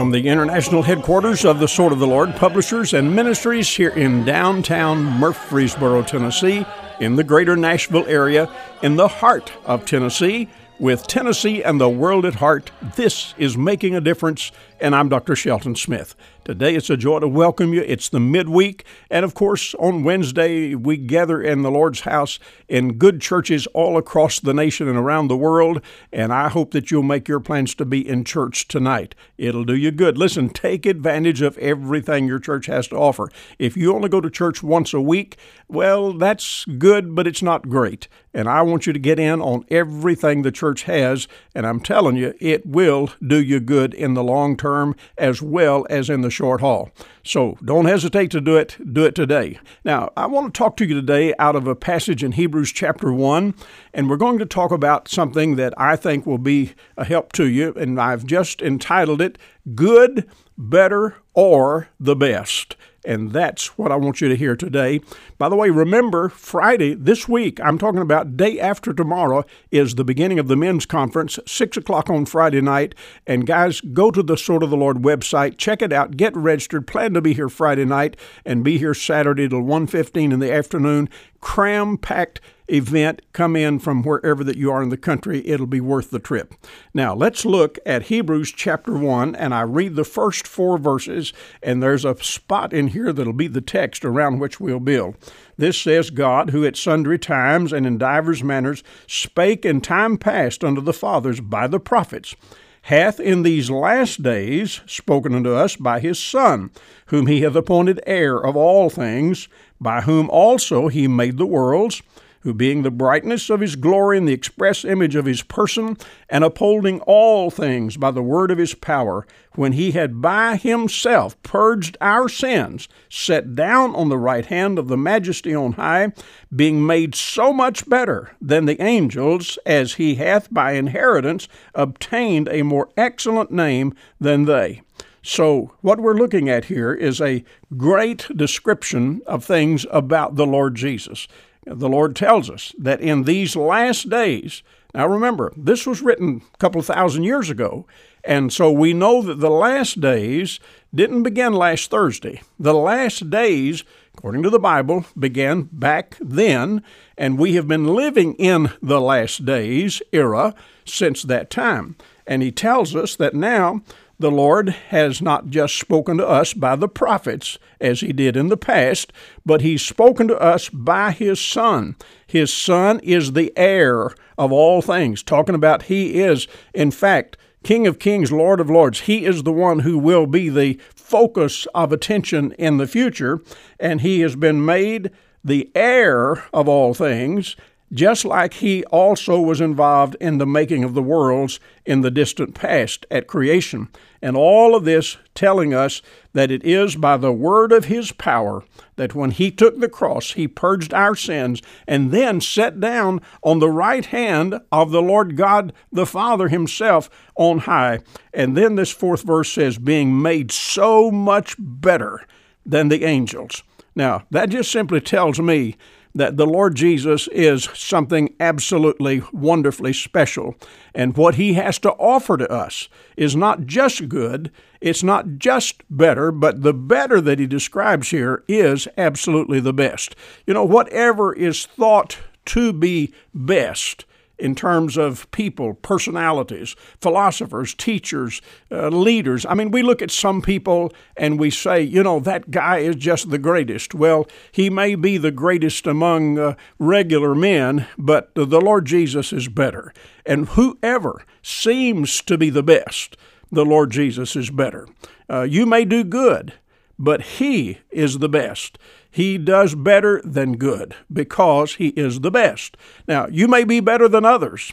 From the international headquarters of the Sword of the Lord Publishers and Ministries here in downtown Murfreesboro, Tennessee, in the greater Nashville area, in the heart of Tennessee, with Tennessee and the world at heart, this is Making a Difference, and I'm Dr. Shelton Smith. Today it's a joy to welcome you. It's the midweek, and of course, on Wednesday we gather in the Lord's house in good churches all across the nation and around the world, and I hope that you'll make your plans to be in church tonight. It'll do you good. Listen, take advantage of everything your church has to offer. If you only go to church once a week, well, that's good, but it's not great. And I want you to get in on everything the church has, and I'm telling you, it will do you good in the long term as well as in the short haul. So don't hesitate to do it. Do it today. Now, I want to talk to you today out of a passage in Hebrews chapter 1, and we're going to talk about something that I think will be a help to you, and I've just entitled it Good, Better, or the Best. And that's what I want you to hear today. By the way, remember, Friday, this week, I'm talking about day after tomorrow, is the beginning of the men's conference, 6 o'clock on Friday night. And guys, go to the Sword of the Lord website, check it out, get registered, plan to be here Friday night, and be here Saturday till 1.15 in the afternoon. Cram packed event, come in from wherever that you are in the country. It'll be worth the trip. Now, let's look at Hebrews chapter 1, and I read the first four verses, and there's a spot in here that'll be the text around which we'll build. This says, God, who at sundry times and in divers manners spake in time past unto the fathers by the prophets, hath in these last days spoken unto us by his Son, whom he hath appointed heir of all things, by whom also he made the worlds who being the brightness of his glory and the express image of his person, and upholding all things by the word of his power, when he had by himself purged our sins, sat down on the right hand of the majesty on high, being made so much better than the angels, as he hath by inheritance obtained a more excellent name than they. So, what we're looking at here is a great description of things about the Lord Jesus the Lord tells us that in these last days, now remember, this was written a couple of thousand years ago, and so we know that the last days didn't begin last Thursday. The last days, according to the Bible, began back then, and we have been living in the last days era since that time. And he tells us that now the Lord has not just spoken to us by the prophets, as he did in the past, but he's spoken to us by his Son. His Son is the heir of all things, talking about he is, in fact, King of Kings, Lord of Lords. He is the one who will be the focus of attention in the future, and he has been made the heir of all things just like he also was involved in the making of the worlds in the distant past at creation. And all of this telling us that it is by the word of his power that when he took the cross, he purged our sins and then sat down on the right hand of the Lord God the Father himself on high. And then this fourth verse says, being made so much better than the angels. Now, that just simply tells me that the Lord Jesus is something absolutely wonderfully special. And what he has to offer to us is not just good, it's not just better, but the better that he describes here is absolutely the best. You know, whatever is thought to be best in terms of people, personalities, philosophers, teachers, uh, leaders. I mean, we look at some people and we say, you know, that guy is just the greatest. Well, he may be the greatest among uh, regular men, but the Lord Jesus is better. And whoever seems to be the best, the Lord Jesus is better. Uh, you may do good, but He is the best. He does better than good because He is the best. Now, you may be better than others,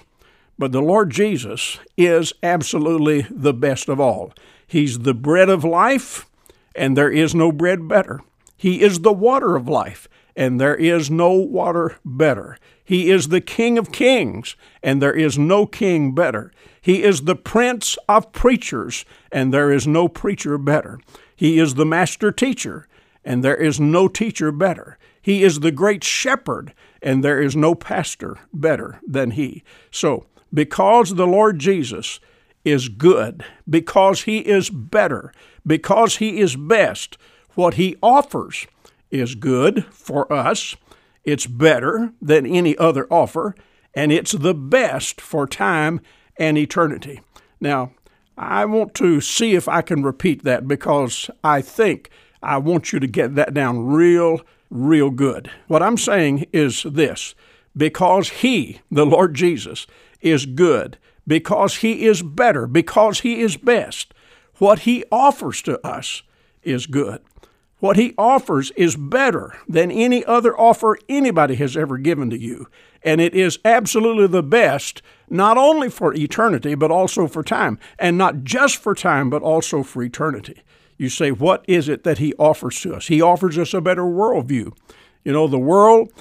but the Lord Jesus is absolutely the best of all. He's the bread of life, and there is no bread better. He is the water of life, and there is no water better. He is the King of kings, and there is no king better. He is the Prince of preachers, and there is no preacher better. He is the Master teacher, and there is no teacher better. He is the great shepherd, and there is no pastor better than he. So, because the Lord Jesus is good, because he is better, because he is best, what he offers is good for us. It's better than any other offer, and it's the best for time and eternity. Now, I want to see if I can repeat that because I think I want you to get that down real, real good. What I'm saying is this because He, the Lord Jesus, is good, because He is better, because He is best, what He offers to us is good. What He offers is better than any other offer anybody has ever given to you. And it is absolutely the best not only for eternity, but also for time. And not just for time, but also for eternity. You say, what is it that he offers to us? He offers us a better worldview. You know, the world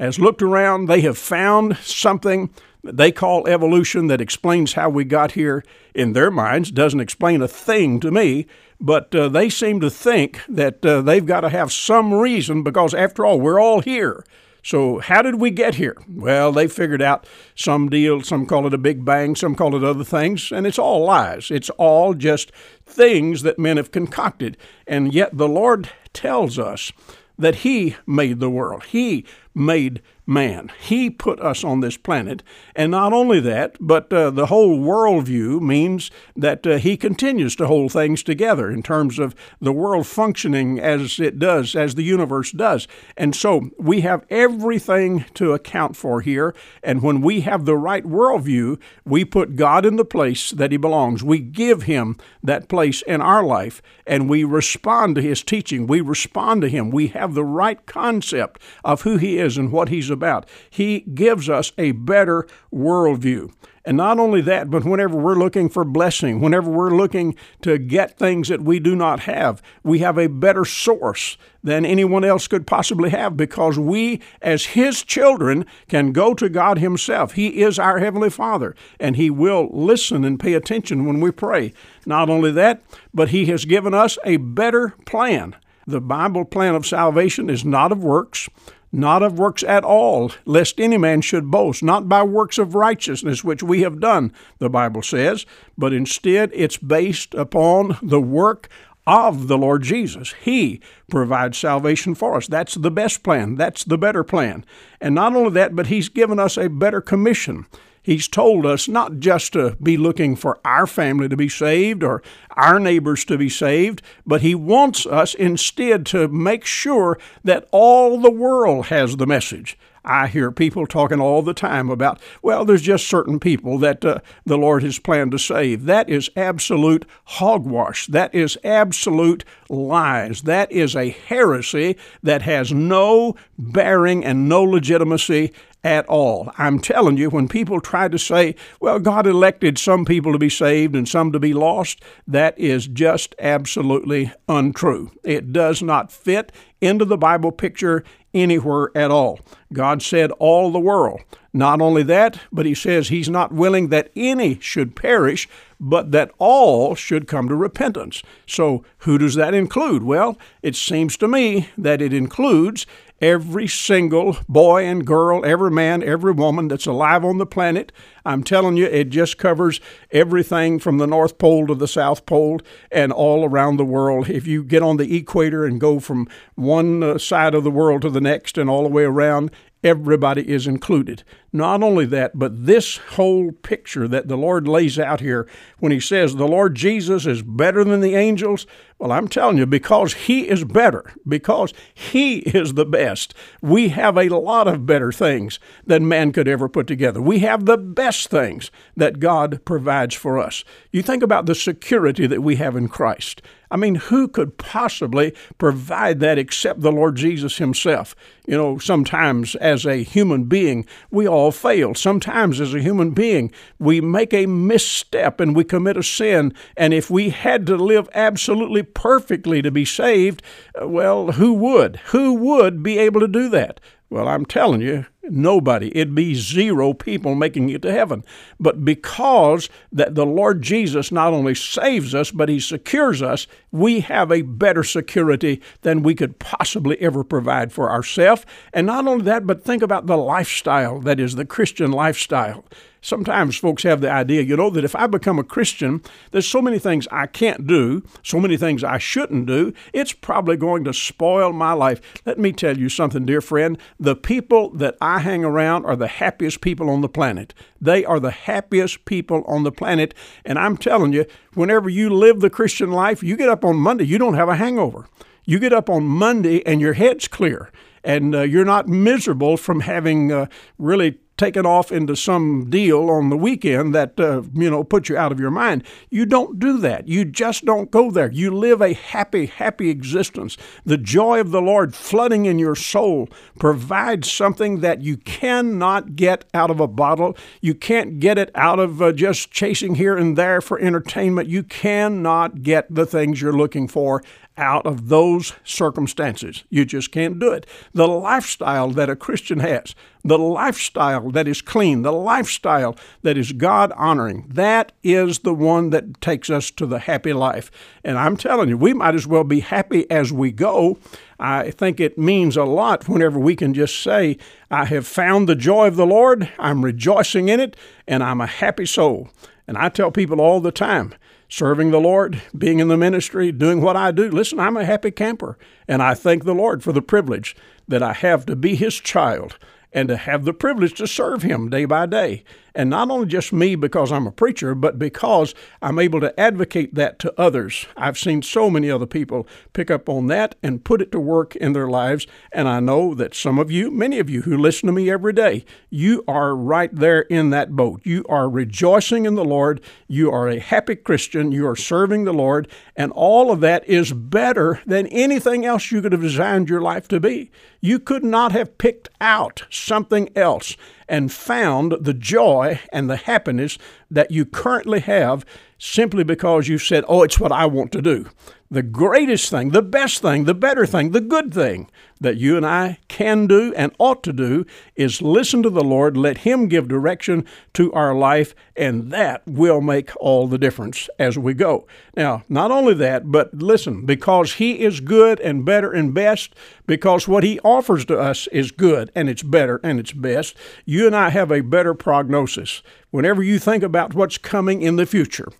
has looked around, they have found something that they call evolution that explains how we got here in their minds. Doesn't explain a thing to me, but uh, they seem to think that uh, they've got to have some reason because, after all, we're all here. So, how did we get here? Well, they figured out some deal, some call it a big bang, some call it other things, and it's all lies. It's all just things that men have concocted. And yet, the Lord tells us that He made the world, He made man. He put us on this planet. And not only that, but uh, the whole worldview means that uh, He continues to hold things together in terms of the world functioning as it does, as the universe does. And so we have everything to account for here. And when we have the right worldview, we put God in the place that He belongs. We give Him that place in our life and we respond to His teaching. We respond to Him. We have the right concept of who He is and what He's about. He gives us a better worldview. And not only that, but whenever we're looking for blessing, whenever we're looking to get things that we do not have, we have a better source than anyone else could possibly have because we, as His children, can go to God Himself. He is our Heavenly Father, and He will listen and pay attention when we pray. Not only that, but He has given us a better plan. The Bible plan of salvation is not of works, not of works at all, lest any man should boast, not by works of righteousness which we have done, the Bible says, but instead it's based upon the work of the Lord Jesus. He provides salvation for us. That's the best plan. That's the better plan. And not only that, but He's given us a better commission. He's told us not just to be looking for our family to be saved or our neighbors to be saved, but He wants us instead to make sure that all the world has the message. I hear people talking all the time about, well, there's just certain people that uh, the Lord has planned to save. That is absolute hogwash. That is absolute lies. That is a heresy that has no bearing and no legitimacy at all. I'm telling you, when people try to say, well, God elected some people to be saved and some to be lost, that is just absolutely untrue. It does not fit into the Bible picture anywhere at all. God said all the world. Not only that, but He says He's not willing that any should perish, but that all should come to repentance. So, who does that include? Well, it seems to me that it includes every single boy and girl, every man, every woman that's alive on the planet. I'm telling you, it just covers everything from the North Pole to the South Pole and all around the world. If you get on the equator and go from one uh, side of the world to the next and all the way around, everybody is included. Not only that, but this whole picture that the Lord lays out here when He says the Lord Jesus is better than the angels, well, I'm telling you, because He is better, because He is the best, we have a lot of better things than man could ever put together. We have the best things that God provides for us. You think about the security that we have in Christ. I mean, who could possibly provide that except the Lord Jesus Himself? You know, sometimes as a human being, we all fail. Sometimes as a human being, we make a misstep and we commit a sin. And if we had to live absolutely perfectly to be saved, uh, well, who would? Who would be able to do that? Well, I'm telling you, nobody. It'd be zero people making it to heaven. But because that the Lord Jesus not only saves us, but he secures us, we have a better security than we could possibly ever provide for ourselves. And not only that, but think about the lifestyle that is the Christian lifestyle. Sometimes folks have the idea, you know, that if I become a Christian, there's so many things I can't do, so many things I shouldn't do, it's probably going to spoil my life. Let me tell you something, dear friend. The people that I hang around are the happiest people on the planet. They are the happiest people on the planet. And I'm telling you, whenever you live the Christian life, you get up on Monday, you don't have a hangover. You get up on Monday and your head's clear and uh, you're not miserable from having uh, really taken off into some deal on the weekend that uh, you know puts you out of your mind. You don't do that. You just don't go there. You live a happy, happy existence. The joy of the Lord flooding in your soul provides something that you cannot get out of a bottle. You can't get it out of uh, just chasing here and there for entertainment. You cannot get the things you're looking for out of those circumstances. You just can't do it. The lifestyle that a Christian has, the lifestyle that is clean, the lifestyle that is God honoring, that is the one that takes us to the happy life. And I'm telling you, we might as well be happy as we go. I think it means a lot whenever we can just say, I have found the joy of the Lord, I'm rejoicing in it, and I'm a happy soul. And I tell people all the time, serving the Lord, being in the ministry, doing what I do. Listen, I'm a happy camper, and I thank the Lord for the privilege that I have to be His child and to have the privilege to serve Him day by day. And not only just me because I'm a preacher, but because I'm able to advocate that to others. I've seen so many other people pick up on that and put it to work in their lives. And I know that some of you, many of you who listen to me every day, you are right there in that boat. You are rejoicing in the Lord. You are a happy Christian. You are serving the Lord. And all of that is better than anything else you could have designed your life to be. You could not have picked out something else and found the joy and the happiness that you currently have simply because you said, Oh, it's what I want to do. The greatest thing, the best thing, the better thing, the good thing that you and I can do and ought to do is listen to the Lord, let Him give direction to our life, and that will make all the difference as we go. Now, not only that, but listen, because He is good and better and best, because what He offers to us is good and it's better and it's best, you and I have a better prognosis. Whenever you think about what's coming in the future,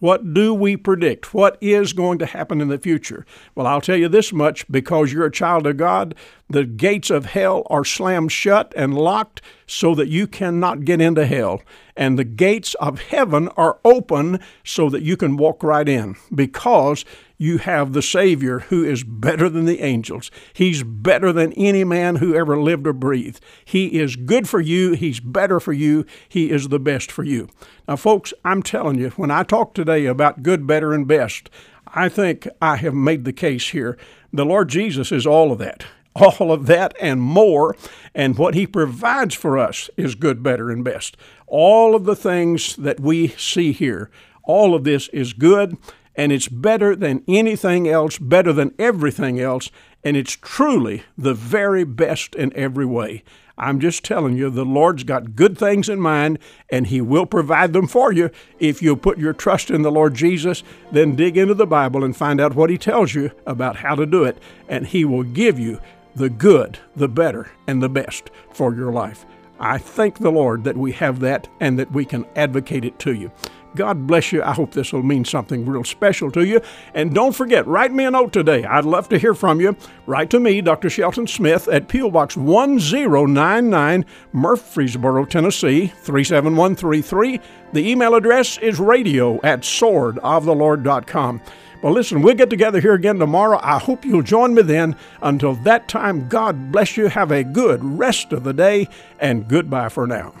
what do we predict? What is going to happen in the future? Well, I'll tell you this much because you're a child of God, the gates of hell are slammed shut and locked so that you cannot get into hell. And the gates of heaven are open so that you can walk right in because you have the Savior who is better than the angels. He's better than any man who ever lived or breathed. He is good for you. He's better for you. He is the best for you. Now, folks, I'm telling you, when I talk today about good, better, and best, I think I have made the case here. The Lord Jesus is all of that all of that and more. And what He provides for us is good, better, and best. All of the things that we see here, all of this is good and it's better than anything else, better than everything else, and it's truly the very best in every way. I'm just telling you, the Lord's got good things in mind, and He will provide them for you if you put your trust in the Lord Jesus. Then dig into the Bible and find out what He tells you about how to do it, and He will give you the good, the better, and the best for your life. I thank the Lord that we have that and that we can advocate it to you. God bless you. I hope this will mean something real special to you. And don't forget, write me a note today. I'd love to hear from you. Write to me, Dr. Shelton Smith, at P.O. Box 1099, Murfreesboro, Tennessee 37133. The email address is radio at swordoftheLord.com. Well, listen, we'll get together here again tomorrow. I hope you'll join me then. Until that time, God bless you. Have a good rest of the day, and goodbye for now.